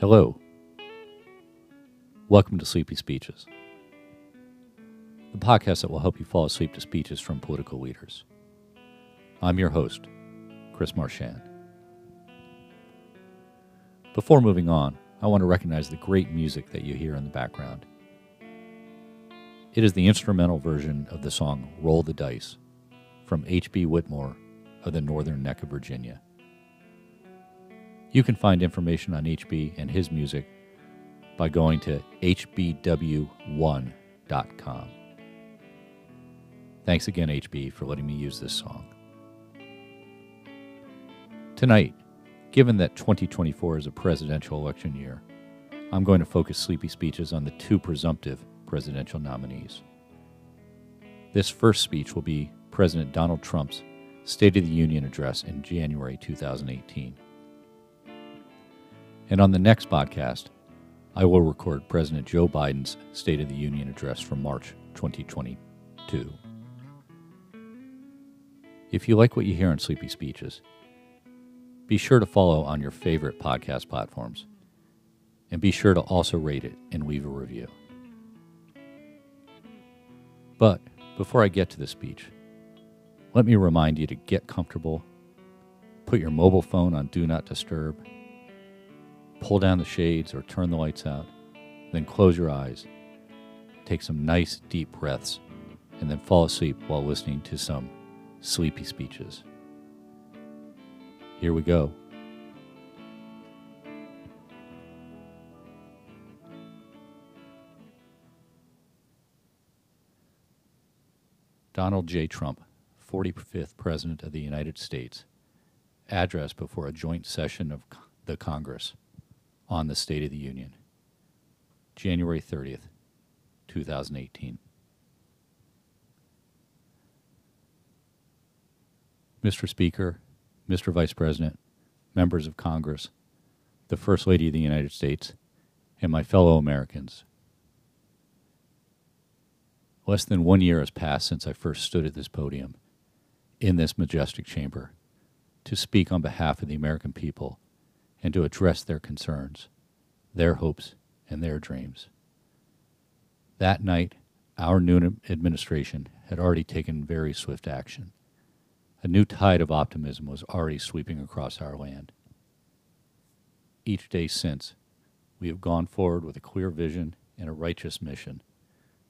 Hello. Welcome to Sleepy Speeches, the podcast that will help you fall asleep to speeches from political leaders. I'm your host, Chris Marchand. Before moving on, I want to recognize the great music that you hear in the background. It is the instrumental version of the song Roll the Dice from H.B. Whitmore of the Northern Neck of Virginia. You can find information on HB and his music by going to hbw1.com. Thanks again, HB, for letting me use this song. Tonight, given that 2024 is a presidential election year, I'm going to focus sleepy speeches on the two presumptive presidential nominees. This first speech will be President Donald Trump's State of the Union address in January 2018. And on the next podcast, I will record President Joe Biden's State of the Union address from March 2022. If you like what you hear in Sleepy Speeches, be sure to follow on your favorite podcast platforms. And be sure to also rate it and leave a review. But before I get to the speech, let me remind you to get comfortable, put your mobile phone on Do Not Disturb, pull down the shades or turn the lights out, then close your eyes, take some nice deep breaths, and then fall asleep while listening to some sleepy speeches. Here we go. Donald J. Trump, 45th President of the United States, address before a joint session of the Congress on the State of the Union, January 30th, 2018. Mr. Speaker, Mr. Vice President, members of Congress, the First Lady of the United States, and my fellow Americans. Less than one year has passed since I first stood at this podium, in this majestic chamber, to speak on behalf of the American people and to address their concerns, their hopes, and their dreams. That night, our new administration had already taken very swift action. A new tide of optimism was already sweeping across our land. Each day since, we have gone forward with a clear vision and a righteous mission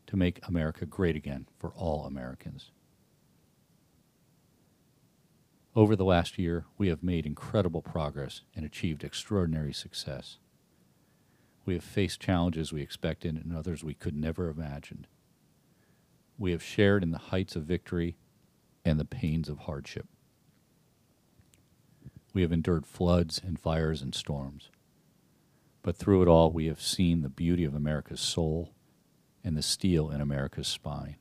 to make America great again for all Americans. Over the last year, we have made incredible progress and achieved extraordinary success. We have faced challenges we expected and others we could never have imagined. We have shared in the heights of victory and the pains of hardship. We have endured floods and fires and storms. But through it all, we have seen the beauty of America's soul and the steel in America's spine.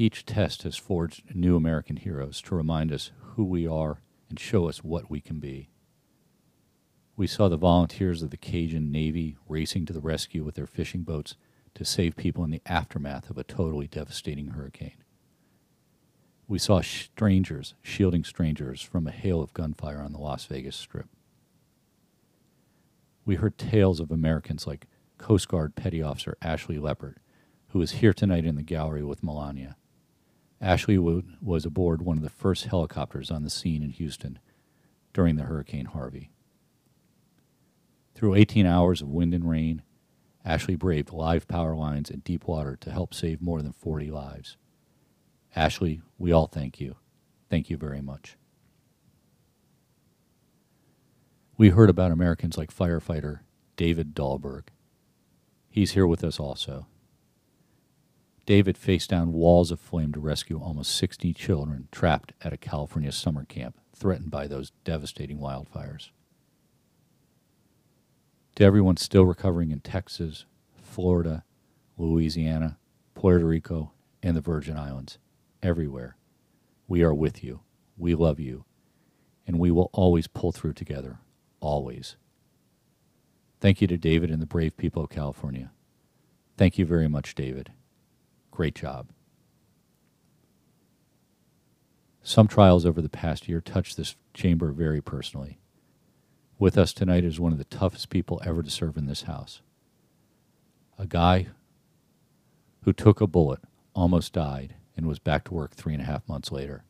Each test has forged new American heroes to remind us who we are and show us what we can be. We saw the volunteers of the Cajun Navy racing to the rescue with their fishing boats to save people in the aftermath of a totally devastating hurricane. We saw strangers shielding strangers from a hail of gunfire on the Las Vegas Strip. We heard tales of Americans like Coast Guard Petty Officer Ashley Leppert, who is here tonight in the gallery with Melania. Ashley was aboard one of the first helicopters on the scene in Houston during the Hurricane Harvey. Through 18 hours of wind and rain, Ashley braved live power lines and deep water to help save more than 40 lives. Ashley, we all thank you. Thank you very much. We heard about Americans like firefighter David Dahlberg. He's here with us also. David faced down walls of flame to rescue almost 60 children trapped at a California summer camp threatened by those devastating wildfires. To everyone still recovering in Texas, Florida, Louisiana, Puerto Rico, and the Virgin Islands, everywhere, we are with you. We love you. And we will always pull through together. Always. Thank you to David and the brave people of California. Thank you very much, David. Great job. Some trials over the past year touched this chamber very personally. With us tonight is one of the toughest people ever to serve in this House. A guy who took a bullet, almost died, and was back to work three and a half months later.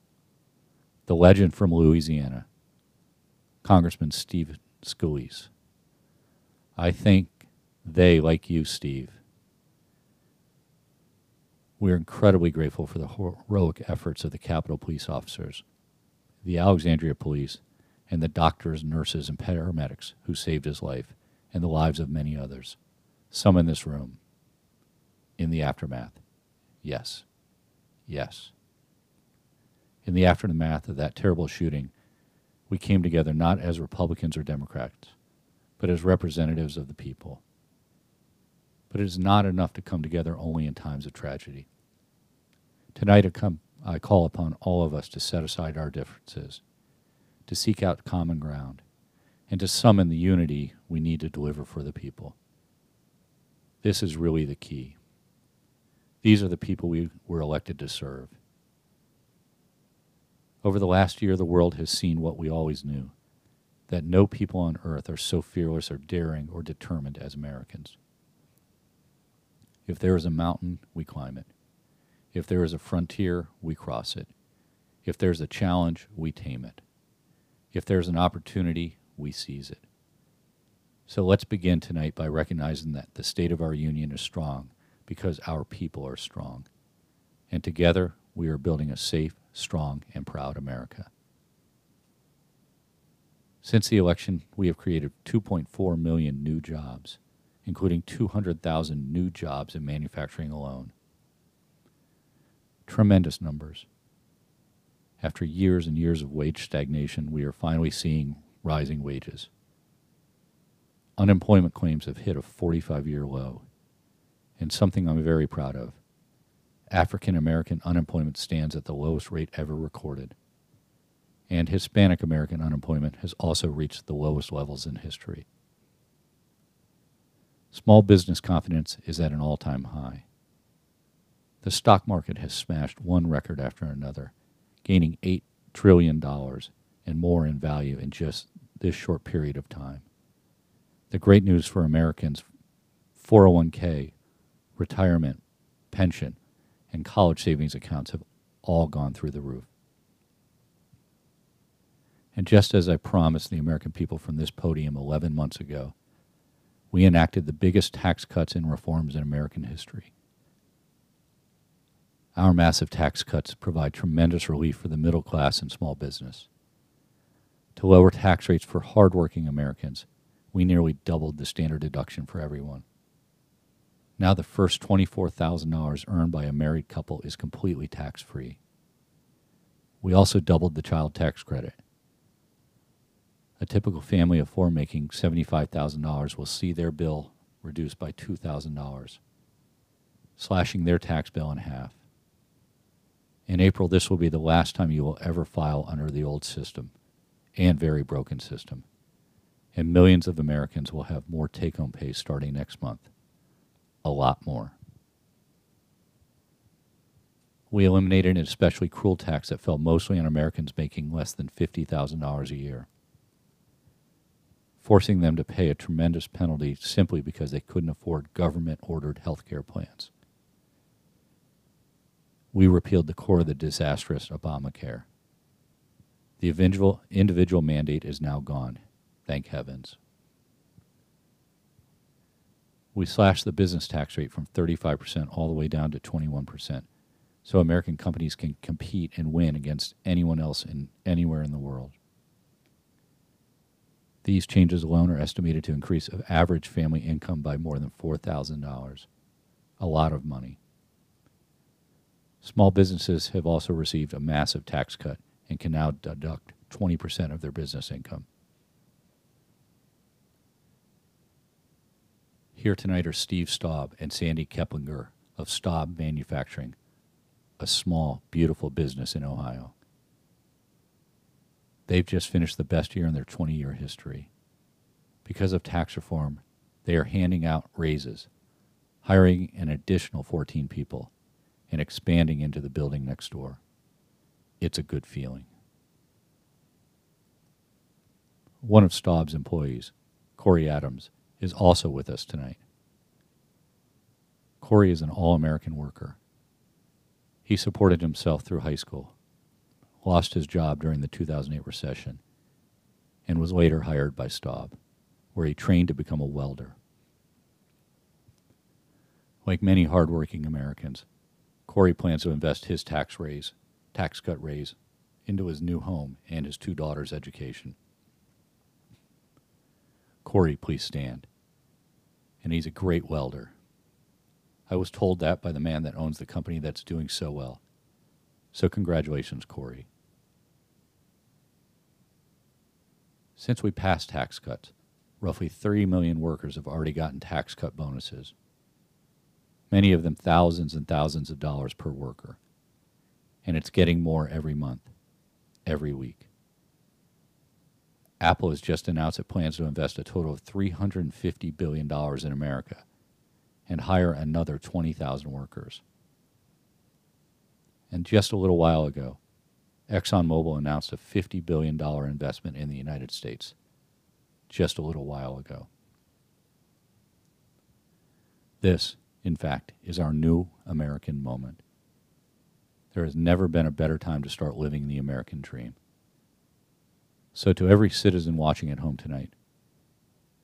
The legend from Louisiana, Congressman Steve Scalise. I think they, like you, Steve, we are incredibly grateful for the heroic efforts of the Capitol police officers, the Alexandria police, and the doctors, nurses, and paramedics who saved his life and the lives of many others, some in this room, in the aftermath. Yes. Yes. In the aftermath of that terrible shooting, we came together not as Republicans or Democrats, but as representatives of the people. But it is not enough to come together only in times of tragedy. Tonight I, come, I call upon all of us to set aside our differences, to seek out common ground, and to summon the unity we need to deliver for the people. This is really the key. These are the people we were elected to serve. Over the last year, the world has seen what we always knew that no people on earth are so fearless or daring or determined as Americans. If there is a mountain, we climb it. If there is a frontier, we cross it. If there's a challenge, we tame it. If there's an opportunity, we seize it. So let's begin tonight by recognizing that the state of our union is strong because our people are strong. And together, we are building a safe, strong, and proud America. Since the election, we have created 2.4 million new jobs, including 200,000 new jobs in manufacturing alone. Tremendous numbers. After years and years of wage stagnation, we are finally seeing rising wages. Unemployment claims have hit a 45 year low, and something I'm very proud of. African American unemployment stands at the lowest rate ever recorded, and Hispanic American unemployment has also reached the lowest levels in history. Small business confidence is at an all time high. The stock market has smashed one record after another, gaining $8 trillion and more in value in just this short period of time. The great news for Americans 401k, retirement, pension, and college savings accounts have all gone through the roof. And just as I promised the American people from this podium 11 months ago, we enacted the biggest tax cuts and reforms in American history. Our massive tax cuts provide tremendous relief for the middle class and small business. To lower tax rates for hardworking Americans, we nearly doubled the standard deduction for everyone. Now the first $24,000 earned by a married couple is completely tax free. We also doubled the child tax credit. A typical family of four making $75,000 will see their bill reduced by $2,000, slashing their tax bill in half. In April, this will be the last time you will ever file under the old system and very broken system. And millions of Americans will have more take home pay starting next month. A lot more. We eliminated an especially cruel tax that fell mostly on Americans making less than $50,000 a year, forcing them to pay a tremendous penalty simply because they couldn't afford government ordered health care plans we repealed the core of the disastrous Obamacare. The individual, individual mandate is now gone, thank heavens. We slashed the business tax rate from 35% all the way down to 21%, so American companies can compete and win against anyone else in anywhere in the world. These changes alone are estimated to increase average family income by more than $4,000. A lot of money. Small businesses have also received a massive tax cut and can now deduct 20% of their business income. Here tonight are Steve Staub and Sandy Keplinger of Staub Manufacturing, a small, beautiful business in Ohio. They've just finished the best year in their 20 year history. Because of tax reform, they are handing out raises, hiring an additional 14 people, and expanding into the building next door. It's a good feeling. one of Staub's employees, Corey Adams, is also with us tonight. Corey is an all American worker. He supported himself through high school, lost his job during the 2008 recession, and was later hired by Staub, where he trained to become a welder. Like many hardworking Americans, Corey plans to invest his tax raise, tax cut raise into his new home and his two daughters' education. Corey, please stand. And he's a great welder. I was told that by the man that owns the company that's doing so well. So, congratulations, Corey. Since we passed tax cuts, roughly 30 million workers have already gotten tax cut bonuses, many of them thousands and thousands of dollars per worker. And it's getting more every month, every week. Apple has just announced it plans to invest a total of $350 billion in America and hire another 20,000 workers. And just a little while ago, ExxonMobil announced a $50 billion investment in the United States. Just a little while ago. This, in fact, is our new American moment. There has never been a better time to start living the American dream. So, to every citizen watching at home tonight,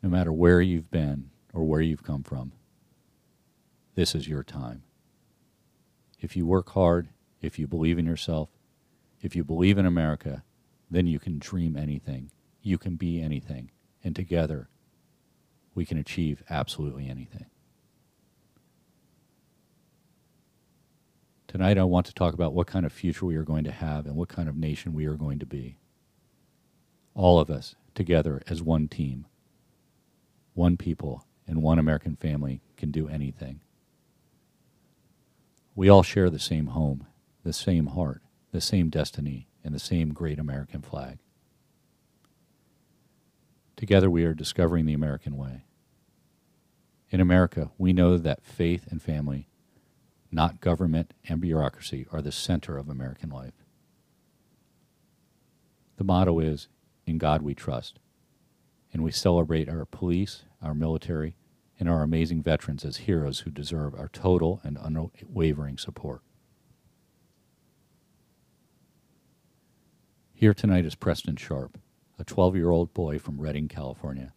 no matter where you've been or where you've come from, this is your time. If you work hard, if you believe in yourself, if you believe in America, then you can dream anything. You can be anything. And together, we can achieve absolutely anything. Tonight, I want to talk about what kind of future we are going to have and what kind of nation we are going to be. All of us together as one team, one people, and one American family can do anything. We all share the same home, the same heart, the same destiny, and the same great American flag. Together we are discovering the American way. In America, we know that faith and family, not government and bureaucracy, are the center of American life. The motto is In God we trust, and we celebrate our police, our military, and our amazing veterans as heroes who deserve our total and unwavering support. Here tonight is Preston Sharp, a 12 year old boy from Redding, California,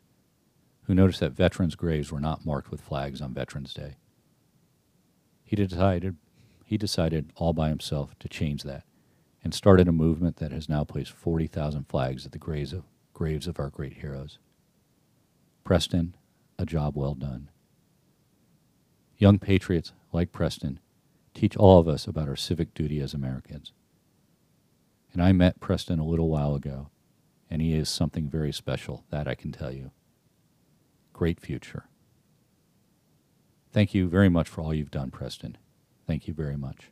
who noticed that veterans' graves were not marked with flags on Veterans Day. He decided, he decided all by himself to change that and started a movement that has now placed 40,000 flags at the graves of, graves of our great heroes. Preston, a job well done. Young patriots like Preston teach all of us about our civic duty as Americans. And I met Preston a little while ago, and he is something very special, that I can tell you. Great future. Thank you very much for all you've done, Preston. Thank you very much.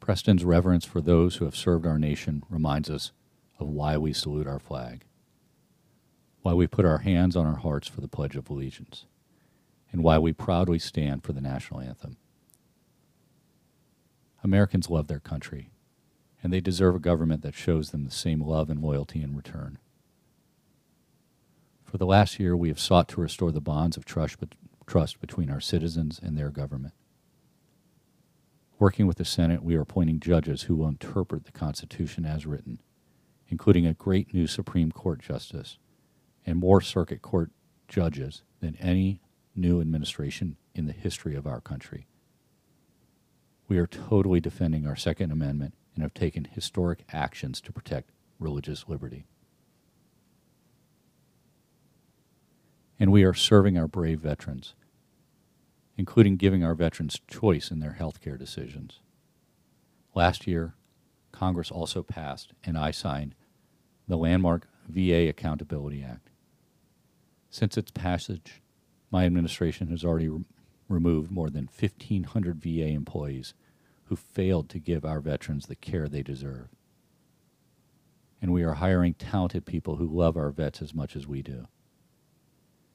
Preston's reverence for those who have served our nation reminds us of why we salute our flag, why we put our hands on our hearts for the Pledge of Allegiance, and why we proudly stand for the national anthem. Americans love their country, and they deserve a government that shows them the same love and loyalty in return. For the last year, we have sought to restore the bonds of trust, trust between our citizens and their government. Working with the Senate, we are appointing judges who will interpret the Constitution as written including a great new Supreme Court justice and more circuit court judges than any new administration in the history of our country. We are totally defending our Second Amendment and have taken historic actions to protect religious liberty. And we are serving our brave veterans, including giving our veterans choice in their health care decisions. Last year, Congress also passed, and I signed, the landmark VA Accountability Act. Since its passage, my administration has already re- removed more than 1,500 VA employees who failed to give our veterans the care they deserve. And we are hiring talented people who love our vets as much as we do.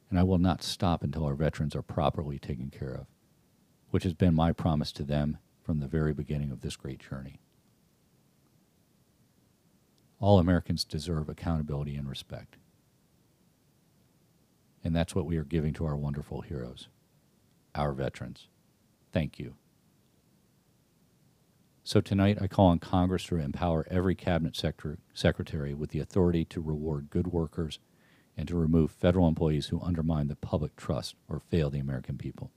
And I will not stop until our veterans are properly taken care of, which has been my promise to them from the very beginning of this great journey. All Americans deserve accountability and respect. And that's what we are giving to our wonderful heroes, our veterans. Thank you. So tonight I call on Congress to empower every cabinet sector, secretary with the authority to reward good workers and to remove federal employees who undermine the public trust or fail the American people.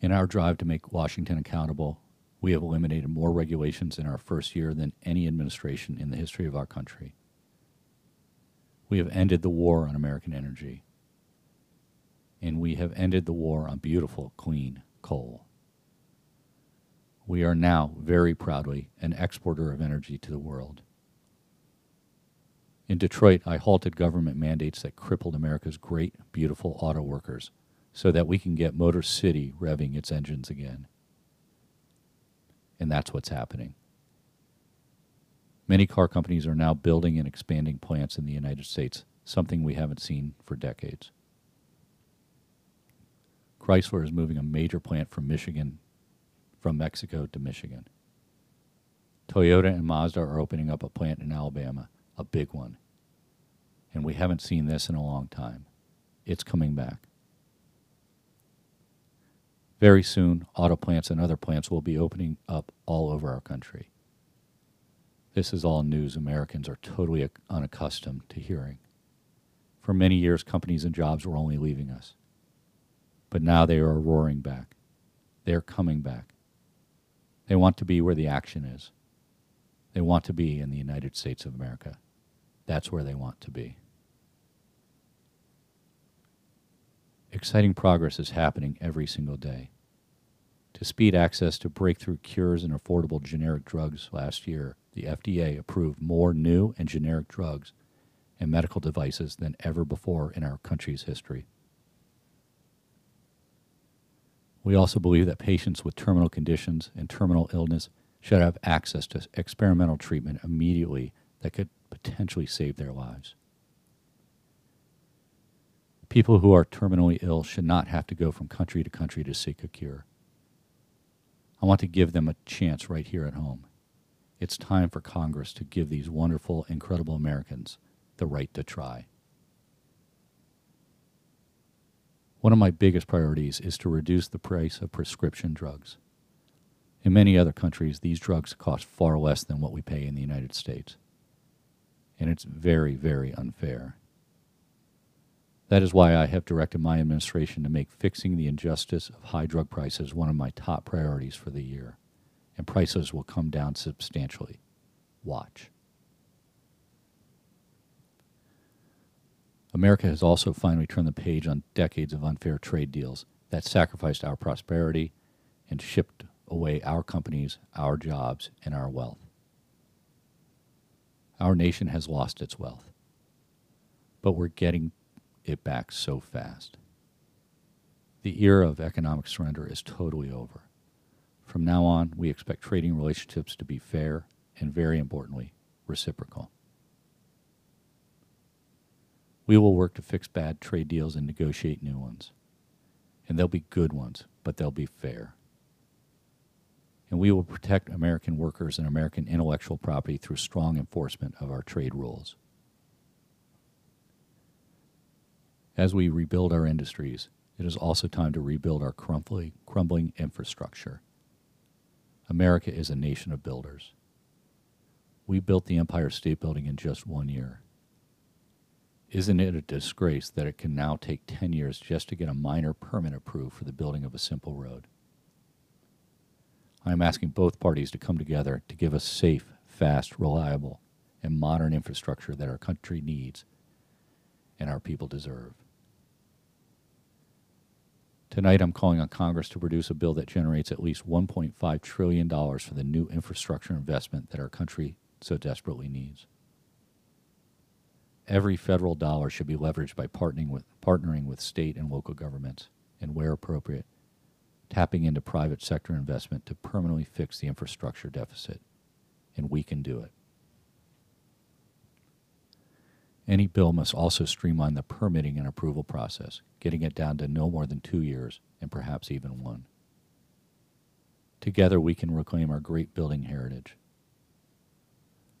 In our drive to make Washington accountable, we have eliminated more regulations in our first year than any administration in the history of our country. We have ended the war on American energy, and we have ended the war on beautiful, clean coal. We are now very proudly an exporter of energy to the world. In Detroit, I halted government mandates that crippled America's great, beautiful auto workers so that we can get Motor City revving its engines again. And that's what's happening. Many car companies are now building and expanding plants in the United States, something we haven't seen for decades. Chrysler is moving a major plant from Michigan, from Mexico to Michigan. Toyota and Mazda are opening up a plant in Alabama, a big one. And we haven't seen this in a long time. It's coming back. Very soon, auto plants and other plants will be opening up all over our country. This is all news Americans are totally unaccustomed to hearing. For many years, companies and jobs were only leaving us. But now they are roaring back. They are coming back. They want to be where the action is. They want to be in the United States of America. That's where they want to be. Exciting progress is happening every single day. To speed access to breakthrough cures and affordable generic drugs last year, the FDA approved more new and generic drugs and medical devices than ever before in our country's history. We also believe that patients with terminal conditions and terminal illness should have access to experimental treatment immediately that could potentially save their lives. People who are terminally ill should not have to go from country to country to seek a cure. I want to give them a chance right here at home. It's time for Congress to give these wonderful, incredible Americans the right to try. One of my biggest priorities is to reduce the price of prescription drugs. In many other countries, these drugs cost far less than what we pay in the United States. And it's very, very unfair. That is why I have directed my administration to make fixing the injustice of high drug prices one of my top priorities for the year. And prices will come down substantially. Watch. America has also finally turned the page on decades of unfair trade deals that sacrificed our prosperity and shipped away our companies, our jobs, and our wealth. Our nation has lost its wealth, but we're getting it back so fast. The era of economic surrender is totally over. From now on, we expect trading relationships to be fair and, very importantly, reciprocal. We will work to fix bad trade deals and negotiate new ones. And they'll be good ones, but they'll be fair. And we will protect American workers and American intellectual property through strong enforcement of our trade rules. As we rebuild our industries, it is also time to rebuild our crumbling, crumbling infrastructure. America is a nation of builders. We built the Empire State Building in just one year. Isn't it a disgrace that it can now take 10 years just to get a minor permit approved for the building of a simple road? I am asking both parties to come together to give us safe, fast, reliable, and modern infrastructure that our country needs and our people deserve. Tonight, I'm calling on Congress to produce a bill that generates at least $1.5 trillion for the new infrastructure investment that our country so desperately needs. Every federal dollar should be leveraged by partnering with, partnering with state and local governments, and where appropriate, tapping into private sector investment to permanently fix the infrastructure deficit. And we can do it. Any bill must also streamline the permitting and approval process, getting it down to no more than two years and perhaps even one. Together we can reclaim our great building heritage.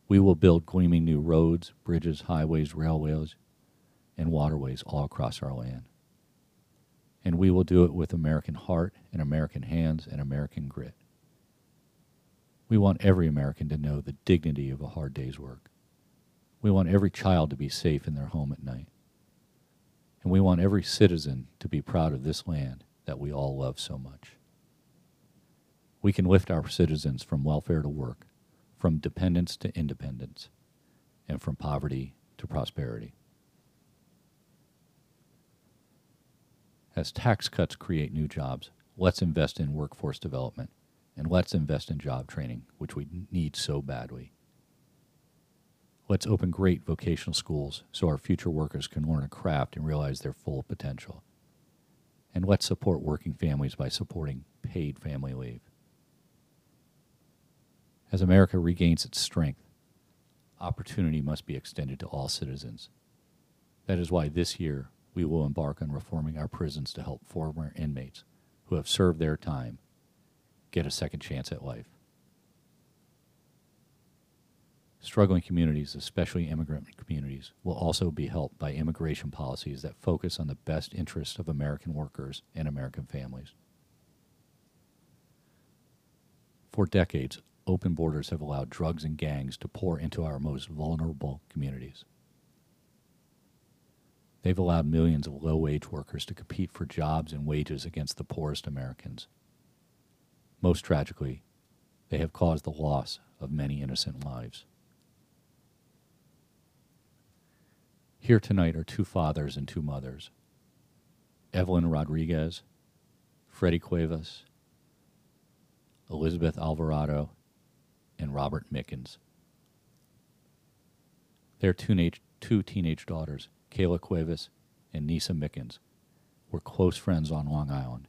We will build gleaming new roads, bridges, highways, railways, and waterways all across our land. And we will do it with American heart and American hands and American grit. We want every American to know the dignity of a hard day's work. We want every child to be safe in their home at night. And we want every citizen to be proud of this land that we all love so much. We can lift our citizens from welfare to work, from dependence to independence, and from poverty to prosperity. As tax cuts create new jobs, let's invest in workforce development and let's invest in job training, which we need so badly. Let's open great vocational schools so our future workers can learn a craft and realize their full potential. And let's support working families by supporting paid family leave. As America regains its strength, opportunity must be extended to all citizens. That is why this year we will embark on reforming our prisons to help former inmates who have served their time get a second chance at life. Struggling communities, especially immigrant communities, will also be helped by immigration policies that focus on the best interests of American workers and American families. For decades, open borders have allowed drugs and gangs to pour into our most vulnerable communities. They've allowed millions of low wage workers to compete for jobs and wages against the poorest Americans. Most tragically, they have caused the loss of many innocent lives. Here tonight are two fathers and two mothers Evelyn Rodriguez, Freddie Cuevas, Elizabeth Alvarado, and Robert Mickens. Their two teenage daughters, Kayla Cuevas and Nisa Mickens, were close friends on Long Island.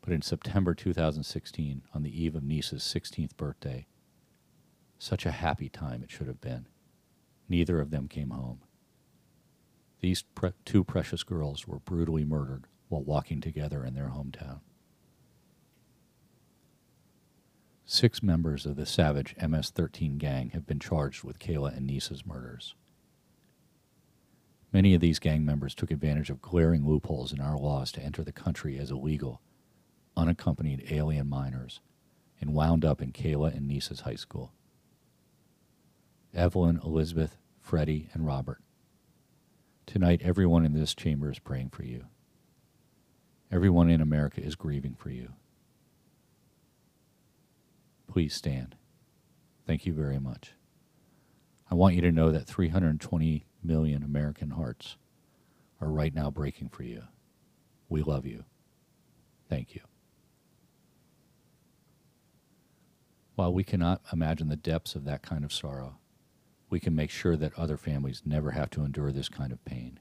But in September 2016, on the eve of Nisa's 16th birthday, such a happy time it should have been, neither of them came home. These pre- two precious girls were brutally murdered while walking together in their hometown. Six members of the savage MS 13 gang have been charged with Kayla and Nisa's murders. Many of these gang members took advantage of glaring loopholes in our laws to enter the country as illegal, unaccompanied alien minors and wound up in Kayla and Nisa's high school. Evelyn, Elizabeth, Freddie, and Robert. Tonight, everyone in this chamber is praying for you. Everyone in America is grieving for you. Please stand. Thank you very much. I want you to know that 320 million American hearts are right now breaking for you. We love you. Thank you. While we cannot imagine the depths of that kind of sorrow, we can make sure that other families never have to endure this kind of pain.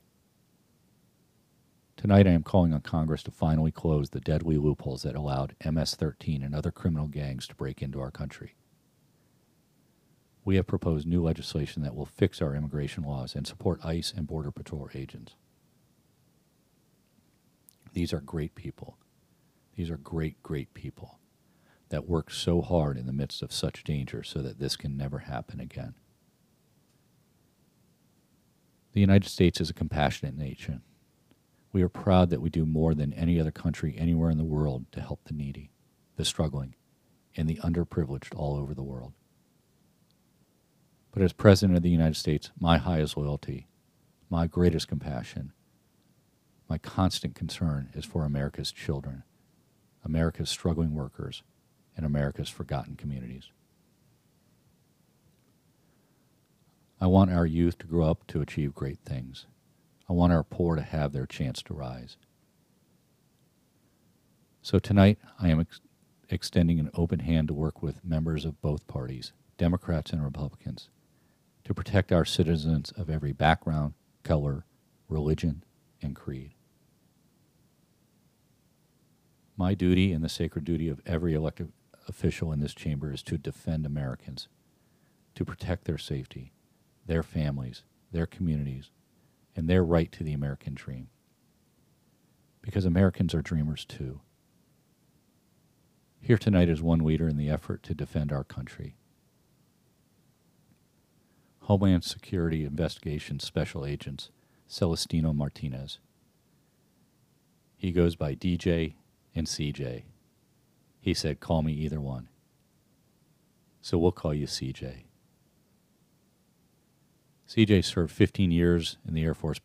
Tonight, I am calling on Congress to finally close the deadly loopholes that allowed MS 13 and other criminal gangs to break into our country. We have proposed new legislation that will fix our immigration laws and support ICE and Border Patrol agents. These are great people. These are great, great people that work so hard in the midst of such danger so that this can never happen again. The United States is a compassionate nation we are proud that we do more than any other country anywhere in the world to help the needy, the struggling, and the underprivileged all over the world. But as President of the United States, my highest loyalty, my greatest compassion, my constant concern is for America's children, America's struggling workers, and America's forgotten communities. I want our youth to grow up to achieve great things. I want our poor to have their chance to rise. So tonight, I am ex- extending an open hand to work with members of both parties, Democrats and Republicans, to protect our citizens of every background, color, religion, and creed. My duty and the sacred duty of every elected official in this chamber is to defend Americans, to protect their safety, their families, their communities, and their right to the American dream. Because Americans are dreamers too. Here tonight is one leader in the effort to defend our country. Homeland Security Investigation Special Agent Celestino Martinez. He goes by DJ and CJ. He said, Call me either one. So we'll call you CJ. CJ served 15 years in the Air Force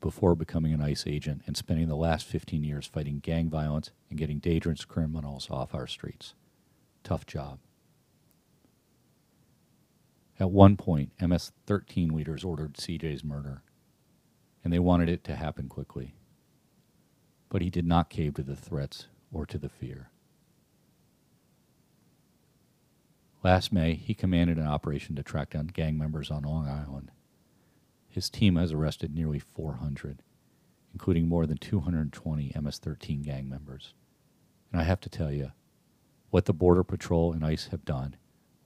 before becoming an ICE agent and spending the last 15 years fighting gang violence and getting dangerous criminals off our streets. Tough job. At one point, MS 13 leaders ordered CJ's murder, and they wanted it to happen quickly. But he did not cave to the threats or to the fear. Last May, he commanded an operation to track down gang members on Long Island. His team has arrested nearly 400, including more than 220 MS 13 gang members. And I have to tell you, what the Border Patrol and ICE have done,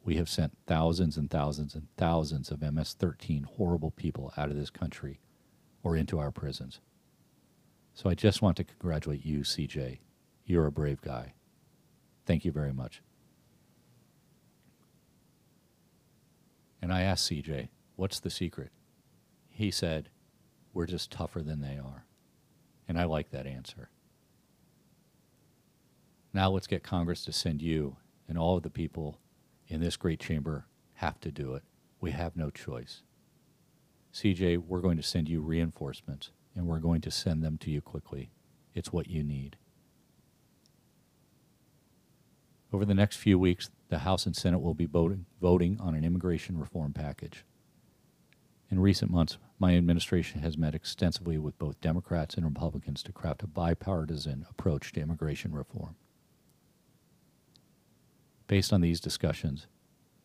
we have sent thousands and thousands and thousands of MS 13 horrible people out of this country or into our prisons. So I just want to congratulate you, CJ. You're a brave guy. Thank you very much. And I asked CJ, What's the secret? He said, We're just tougher than they are. And I like that answer. Now let's get Congress to send you and all of the people in this great chamber have to do it. We have no choice. CJ, we're going to send you reinforcements, and we're going to send them to you quickly. It's what you need. Over the next few weeks, the House and Senate will be voting, voting on an immigration reform package. In recent months, my administration has met extensively with both Democrats and Republicans to craft a bipartisan approach to immigration reform. Based on these discussions,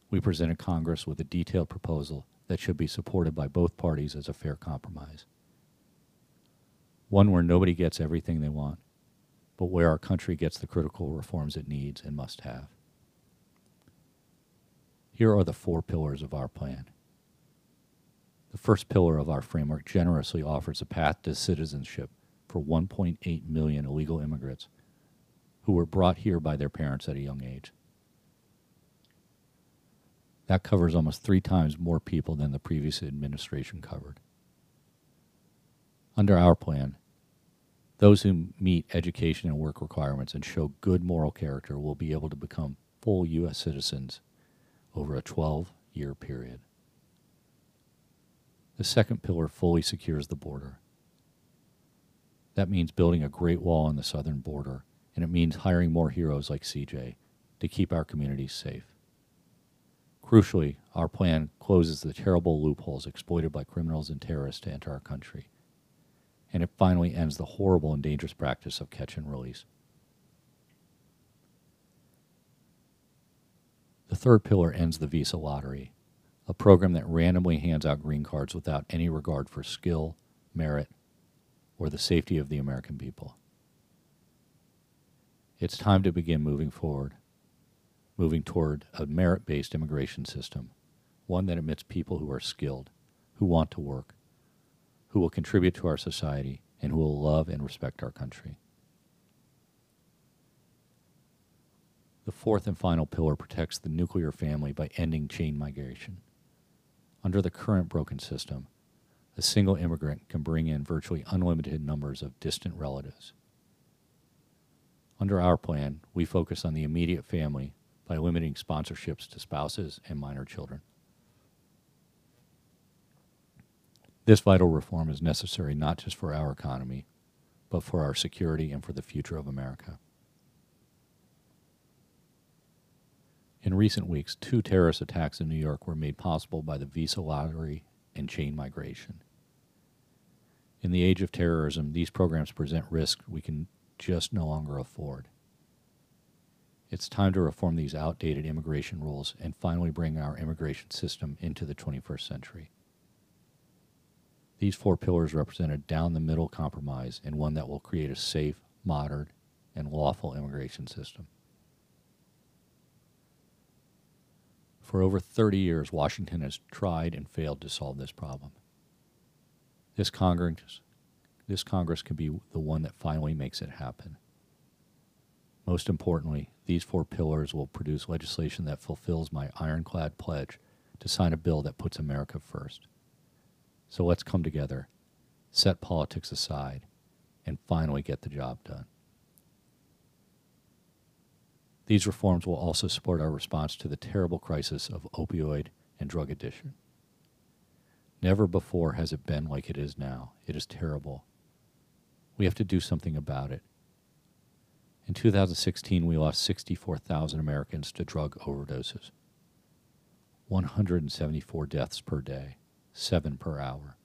we presented Congress with a detailed proposal that should be supported by both parties as a fair compromise. One where nobody gets everything they want, but where our country gets the critical reforms it needs and must have. Here are the four pillars of our plan. The first pillar of our framework generously offers a path to citizenship for 1.8 million illegal immigrants who were brought here by their parents at a young age. That covers almost three times more people than the previous administration covered. Under our plan, those who meet education and work requirements and show good moral character will be able to become full U.S. citizens over a 12 year period. The second pillar fully secures the border. That means building a great wall on the southern border, and it means hiring more heroes like CJ to keep our communities safe. Crucially, our plan closes the terrible loopholes exploited by criminals and terrorists to enter our country. And it finally ends the horrible and dangerous practice of catch and release. The third pillar ends the visa lottery, a program that randomly hands out green cards without any regard for skill, merit, or the safety of the American people. It's time to begin moving forward, moving toward a merit based immigration system, one that admits people who are skilled, who want to work, who will contribute to our society, and who will love and respect our country. The fourth and final pillar protects the nuclear family by ending chain migration. Under the current broken system, a single immigrant can bring in virtually unlimited numbers of distant relatives. Under our plan, we focus on the immediate family by limiting sponsorships to spouses and minor children. This vital reform is necessary not just for our economy, but for our security and for the future of America. In recent weeks, two terrorist attacks in New York were made possible by the visa lottery and chain migration. In the age of terrorism, these programs present risks we can just no longer afford. It's time to reform these outdated immigration rules and finally bring our immigration system into the 21st century. These four pillars represent a down the middle compromise and one that will create a safe, modern, and lawful immigration system. For over 30 years, Washington has tried and failed to solve this problem. This Congress, this Congress can be the one that finally makes it happen. Most importantly, these four pillars will produce legislation that fulfills my ironclad pledge to sign a bill that puts America first. So let's come together, set politics aside, and finally get the job done. These reforms will also support our response to the terrible crisis of opioid and drug addiction. Never before has it been like it is now. It is terrible. We have to do something about it. In 2016, we lost 64,000 Americans to drug overdoses, 174 deaths per day, 7 per hour.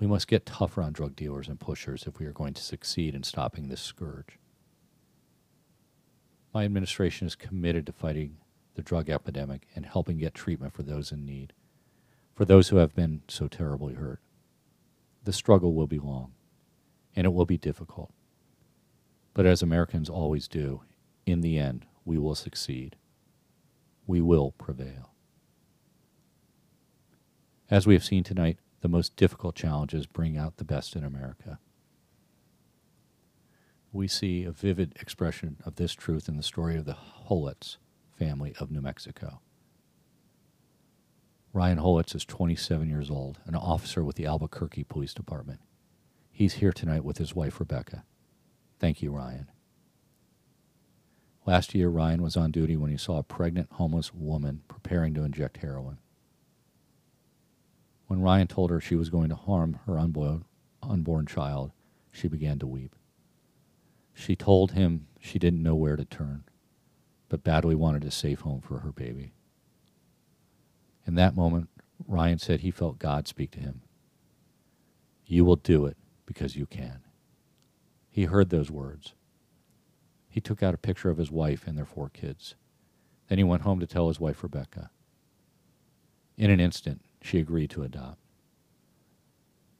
We must get tougher on drug dealers and pushers if we are going to succeed in stopping this scourge. My administration is committed to fighting the drug epidemic and helping get treatment for those in need, for those who have been so terribly hurt. The struggle will be long, and it will be difficult. But as Americans always do, in the end, we will succeed. We will prevail. As we have seen tonight, the most difficult challenges bring out the best in America we see a vivid expression of this truth in the story of the Holets family of New Mexico. Ryan Holets is 27 years old, an officer with the Albuquerque Police Department. He's here tonight with his wife, Rebecca. Thank you, Ryan. Last year, Ryan was on duty when he saw a pregnant homeless woman preparing to inject heroin. When Ryan told her she was going to harm her unborn, unborn child, she began to weep. She told him she didn't know where to turn, but badly wanted a safe home for her baby. In that moment, Ryan said he felt God speak to him. You will do it because you can. He heard those words. He took out a picture of his wife and their four kids. Then he went home to tell his wife, Rebecca. In an instant, she agreed to adopt.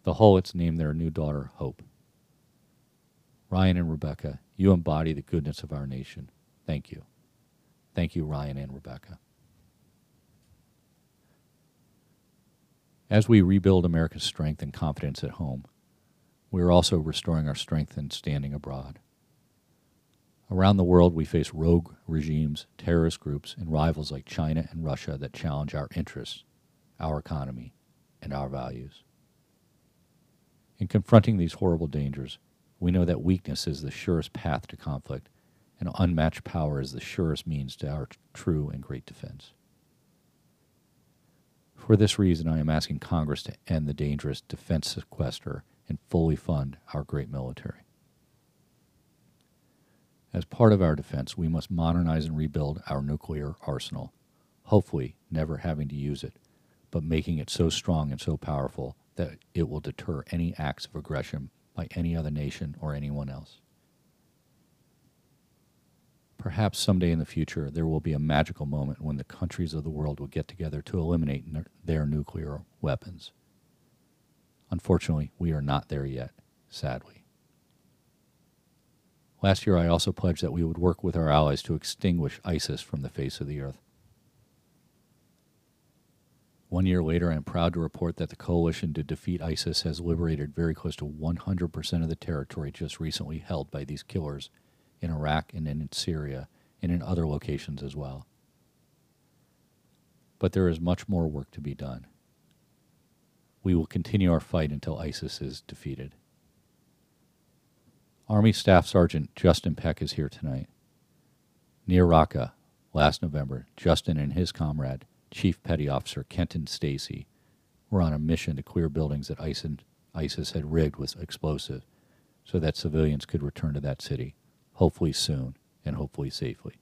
The Holets named their new daughter Hope. Ryan and Rebecca, you embody the goodness of our nation. Thank you. Thank you, Ryan and Rebecca. As we rebuild America's strength and confidence at home, we are also restoring our strength and standing abroad. Around the world, we face rogue regimes, terrorist groups, and rivals like China and Russia that challenge our interests, our economy, and our values. In confronting these horrible dangers, we know that weakness is the surest path to conflict, and unmatched power is the surest means to our true and great defense. For this reason, I am asking Congress to end the dangerous defense sequester and fully fund our great military. As part of our defense, we must modernize and rebuild our nuclear arsenal, hopefully never having to use it, but making it so strong and so powerful that it will deter any acts of aggression by any other nation or anyone else. Perhaps someday in the future there will be a magical moment when the countries of the world will get together to eliminate their nuclear weapons. Unfortunately, we are not there yet, sadly. Last year, I also pledged that we would work with our allies to extinguish ISIS from the face of the earth. One year later, I am proud to report that the coalition to defeat ISIS has liberated very close to 100% of the territory just recently held by these killers in Iraq and in Syria and in other locations as well. But there is much more work to be done. We will continue our fight until ISIS is defeated. Army Staff Sergeant Justin Peck is here tonight. Near Raqqa, last November, Justin and his comrade Chief Petty Officer Kenton Stacy were on a mission to clear buildings that ISIS had rigged with explosives so that civilians could return to that city, hopefully soon and hopefully safely.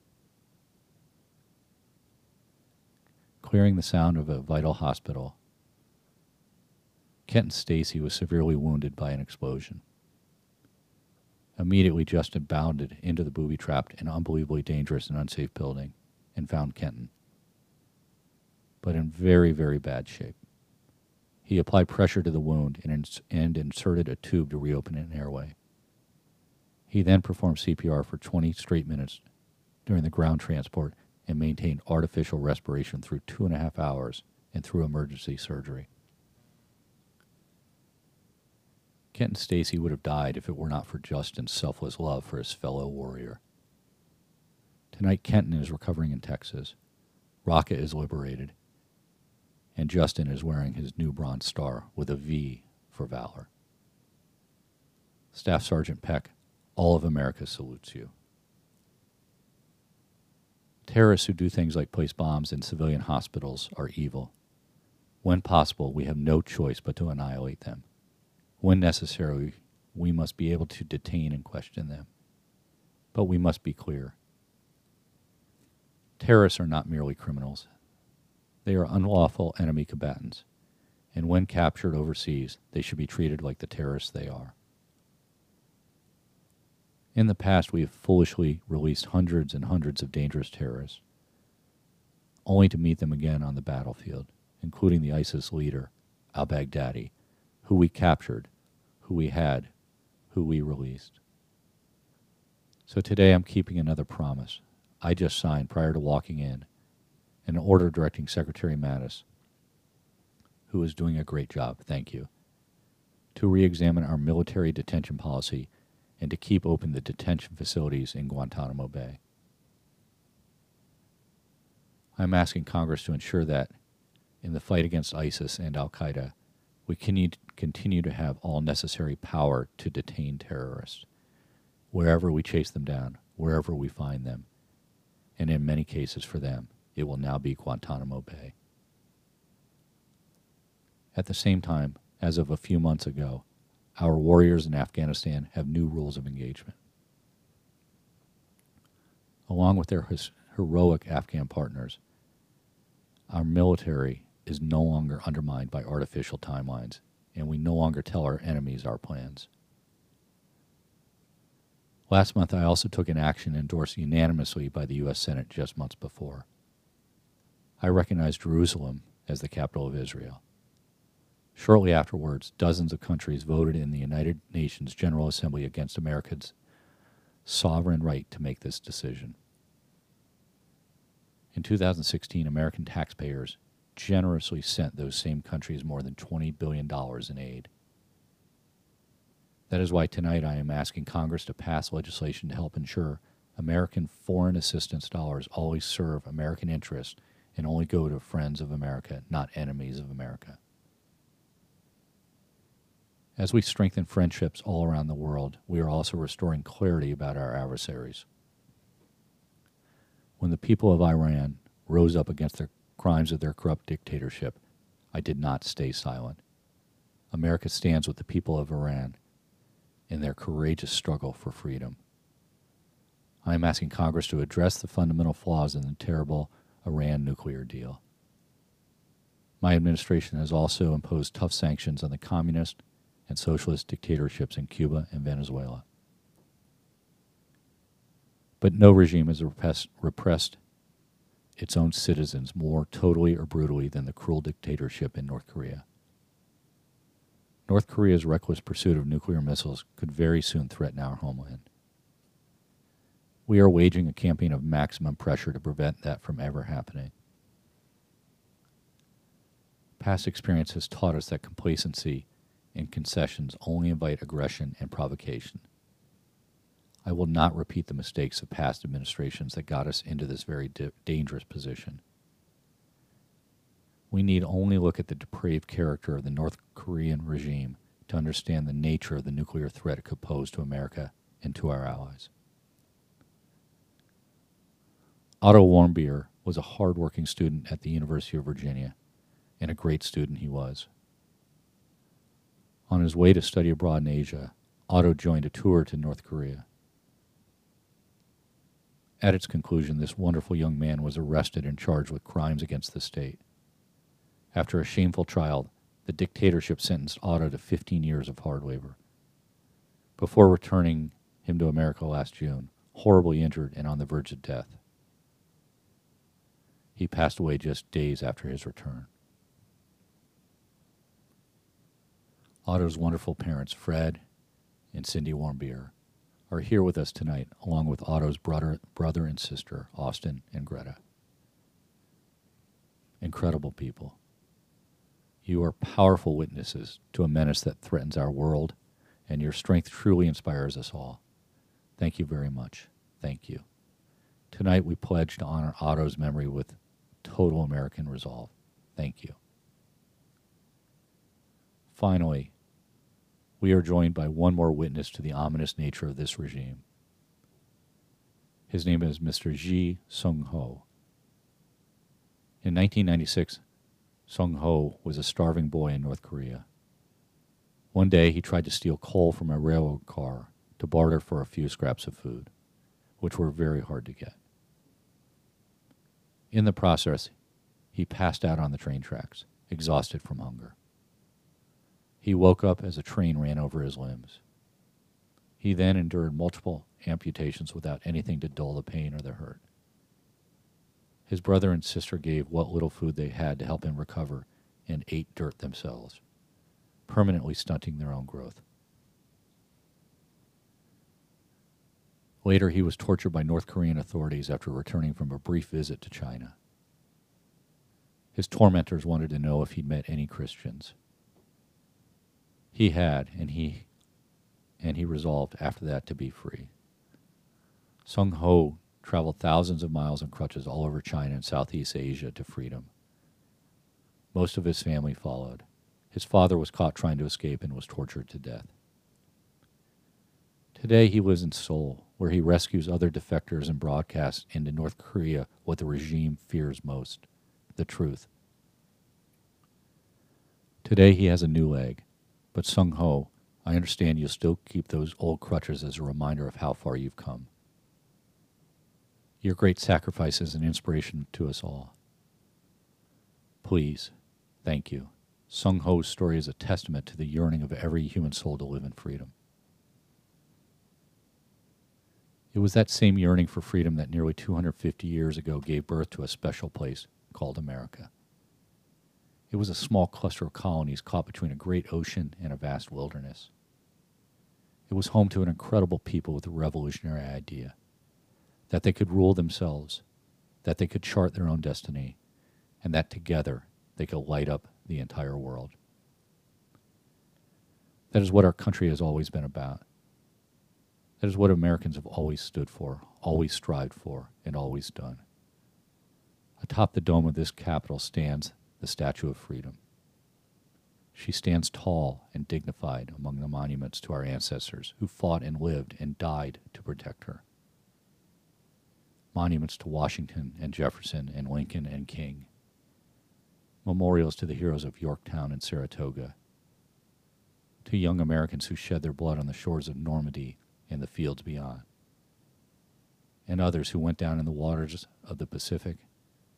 Clearing the sound of a vital hospital, Kenton Stacy was severely wounded by an explosion. Immediately, Justin bounded into the booby trapped and unbelievably dangerous and unsafe building and found Kenton but in very, very bad shape. He applied pressure to the wound and, ins- and inserted a tube to reopen an airway. He then performed CPR for 20 straight minutes during the ground transport and maintained artificial respiration through two and a half hours and through emergency surgery. Kenton Stacy would have died if it were not for Justin's selfless love for his fellow warrior. Tonight, Kenton is recovering in Texas. Raqqa is liberated. And Justin is wearing his new Bronze Star with a V for valor. Staff Sergeant Peck, all of America salutes you. Terrorists who do things like place bombs in civilian hospitals are evil. When possible, we have no choice but to annihilate them. When necessary, we must be able to detain and question them. But we must be clear. Terrorists are not merely criminals. They are unlawful enemy combatants, and when captured overseas, they should be treated like the terrorists they are. In the past, we have foolishly released hundreds and hundreds of dangerous terrorists, only to meet them again on the battlefield, including the ISIS leader, al Baghdadi, who we captured, who we had, who we released. So today I'm keeping another promise I just signed prior to walking in an order directing Secretary Mattis, who is doing a great job, thank you, to re examine our military detention policy and to keep open the detention facilities in Guantanamo Bay. I'm asking Congress to ensure that, in the fight against ISIS and Al Qaeda, we can continue to have all necessary power to detain terrorists, wherever we chase them down, wherever we find them, and in many cases for them, it will now be Guantanamo Bay. At the same time, as of a few months ago, our warriors in Afghanistan have new rules of engagement. Along with their heroic Afghan partners, our military is no longer undermined by artificial timelines, and we no longer tell our enemies our plans. Last month, I also took an action endorsed unanimously by the U.S. Senate just months before. I recognized Jerusalem as the capital of Israel. Shortly afterwards, dozens of countries voted in the United Nations General Assembly against America's sovereign right to make this decision. In 2016, American taxpayers generously sent those same countries more than $20 billion in aid. That is why tonight I am asking Congress to pass legislation to help ensure American foreign assistance dollars always serve American interests and only go to friends of America, not enemies of America. As we strengthen friendships all around the world, we are also restoring clarity about our adversaries. When the people of Iran rose up against the crimes of their corrupt dictatorship, I did not stay silent. America stands with the people of Iran in their courageous struggle for freedom. I am asking Congress to address the fundamental flaws in the terrible Iran nuclear deal. My administration has also imposed tough sanctions on the communist and socialist dictatorships in Cuba and Venezuela. But no regime has repressed, its own citizens more totally or brutally than the cruel dictatorship in North Korea. North Korea's reckless pursuit of nuclear missiles could very soon threaten our homeland. We are waging a campaign of maximum pressure to prevent that from ever happening. Past experience has taught us that complacency and concessions only invite aggression and provocation. I will not repeat the mistakes of past administrations that got us into this very dangerous position. We need only look at the depraved character of the North Korean regime to understand the nature of the nuclear threat it could pose to America and to our allies. Otto Warmbier was a hard-working student at the University of Virginia, and a great student he was. On his way to study abroad in Asia, Otto joined a tour to North Korea. At its conclusion, this wonderful young man was arrested and charged with crimes against the state. After a shameful trial, the dictatorship sentenced Otto to 15 years of hard labor. Before returning him to America last June, horribly injured and on the verge of death. He passed away just days after his return. Otto's wonderful parents, Fred and Cindy Warmbier, are here with us tonight, along with Otto's brother, brother and sister, Austin and Greta. Incredible people. You are powerful witnesses to a menace that threatens our world and your strength truly inspires us all. Thank you very much. Thank you. Tonight we pledge to honor Otto's memory with total American resolve. Thank you. Finally, we are joined by one more witness to the ominous nature of this regime. His name is Mr. Ji Sung Ho. In 1996, Sung Ho was a starving boy in North Korea. One day he tried to steal coal from a railroad car to barter for a few scraps of food, which were very hard to get. In the process, he passed out on the train tracks, exhausted from hunger. He woke up as a train ran over his limbs. He then endured multiple amputations without anything to dull the pain or the hurt. His brother and sister gave what little food they had to help him recover and ate dirt themselves, permanently stunting their own growth. Later, he was tortured by North Korean authorities after returning from a brief visit to China. His tormentors wanted to know if he'd met any Christians. He had, and he and he resolved after that to be free. Sung Ho traveled thousands of miles on crutches all over China and Southeast Asia to freedom. Most of his family followed. His father was caught trying to escape and was tortured to death. Today he lives in Seoul, where he rescues other defectors and broadcasts into North Korea what the regime fears most the truth. Today he has a new leg, but Sung Ho, I understand you'll still keep those old crutches as a reminder of how far you've come. Your great sacrifice is an inspiration to us all. Please, thank you. Sung Ho's story is a testament to the yearning of every human soul to live in freedom. It was that same yearning for freedom that nearly 250 years ago gave birth to a special place called America. It was a small cluster of colonies caught between a great ocean and a vast wilderness. It was home to an incredible people with a revolutionary idea that they could rule themselves, that they could chart their own destiny, and that together they could light up the entire world. That is what our country has always been about. That is what Americans have always stood for, always strived for, and always done. Atop the dome of this Capitol stands the Statue of Freedom. She stands tall and dignified among the monuments to our ancestors who fought and lived and died to protect her. Monuments to Washington and Jefferson and Lincoln and King. Memorials to the heroes of Yorktown and Saratoga. To young Americans who shed their blood on the shores of Normandy and the fields beyond. And others who went down in the waters of the Pacific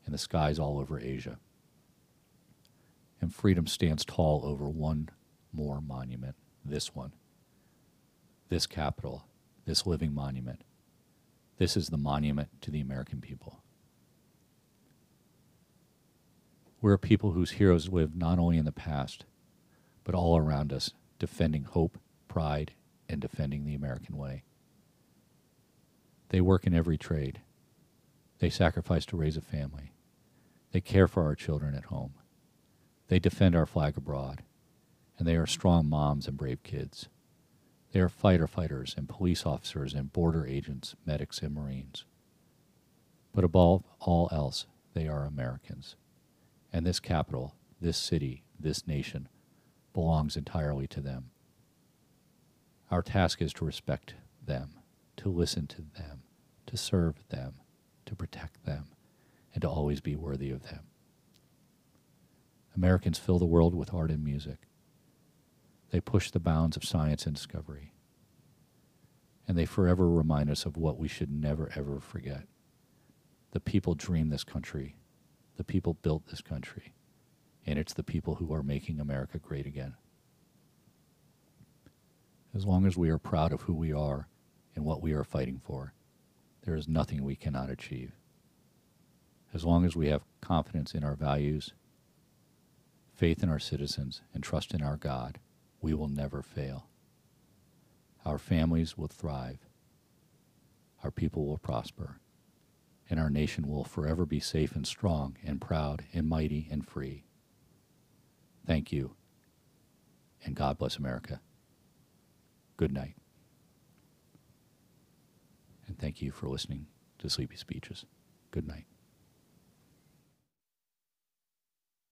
and the skies all over Asia. And freedom stands tall over one more monument, this one. This Capitol, this living monument. This is the monument to the American people. We're a people whose heroes lived not only in the past, but all around us, defending hope, pride, and defending the American way. They work in every trade. They sacrifice to raise a family. They care for our children at home. They defend our flag abroad. And they are strong moms and brave kids. They are fighter fighters and police officers and border agents, medics, and Marines. But above all else, they are Americans. And this Capitol, this city, this nation belongs entirely to them. Our task is to respect them, to listen to them, to serve them, to protect them, and to always be worthy of them. Americans fill the world with art and music. They push the bounds of science and discovery. And they forever remind us of what we should never, ever forget. The people dreamed this country. The people built this country. And it's the people who are making America great again. As long as we are proud of who we are and what we are fighting for, there is nothing we cannot achieve. As long as we have confidence in our values faith in our citizens, and trust in our God, we will never fail. Our families will thrive, our people will prosper, and our nation will forever be safe and strong and proud and mighty and free. Thank you, and God bless America. Good night. And thank you for listening to Sleepy Speeches. Good night.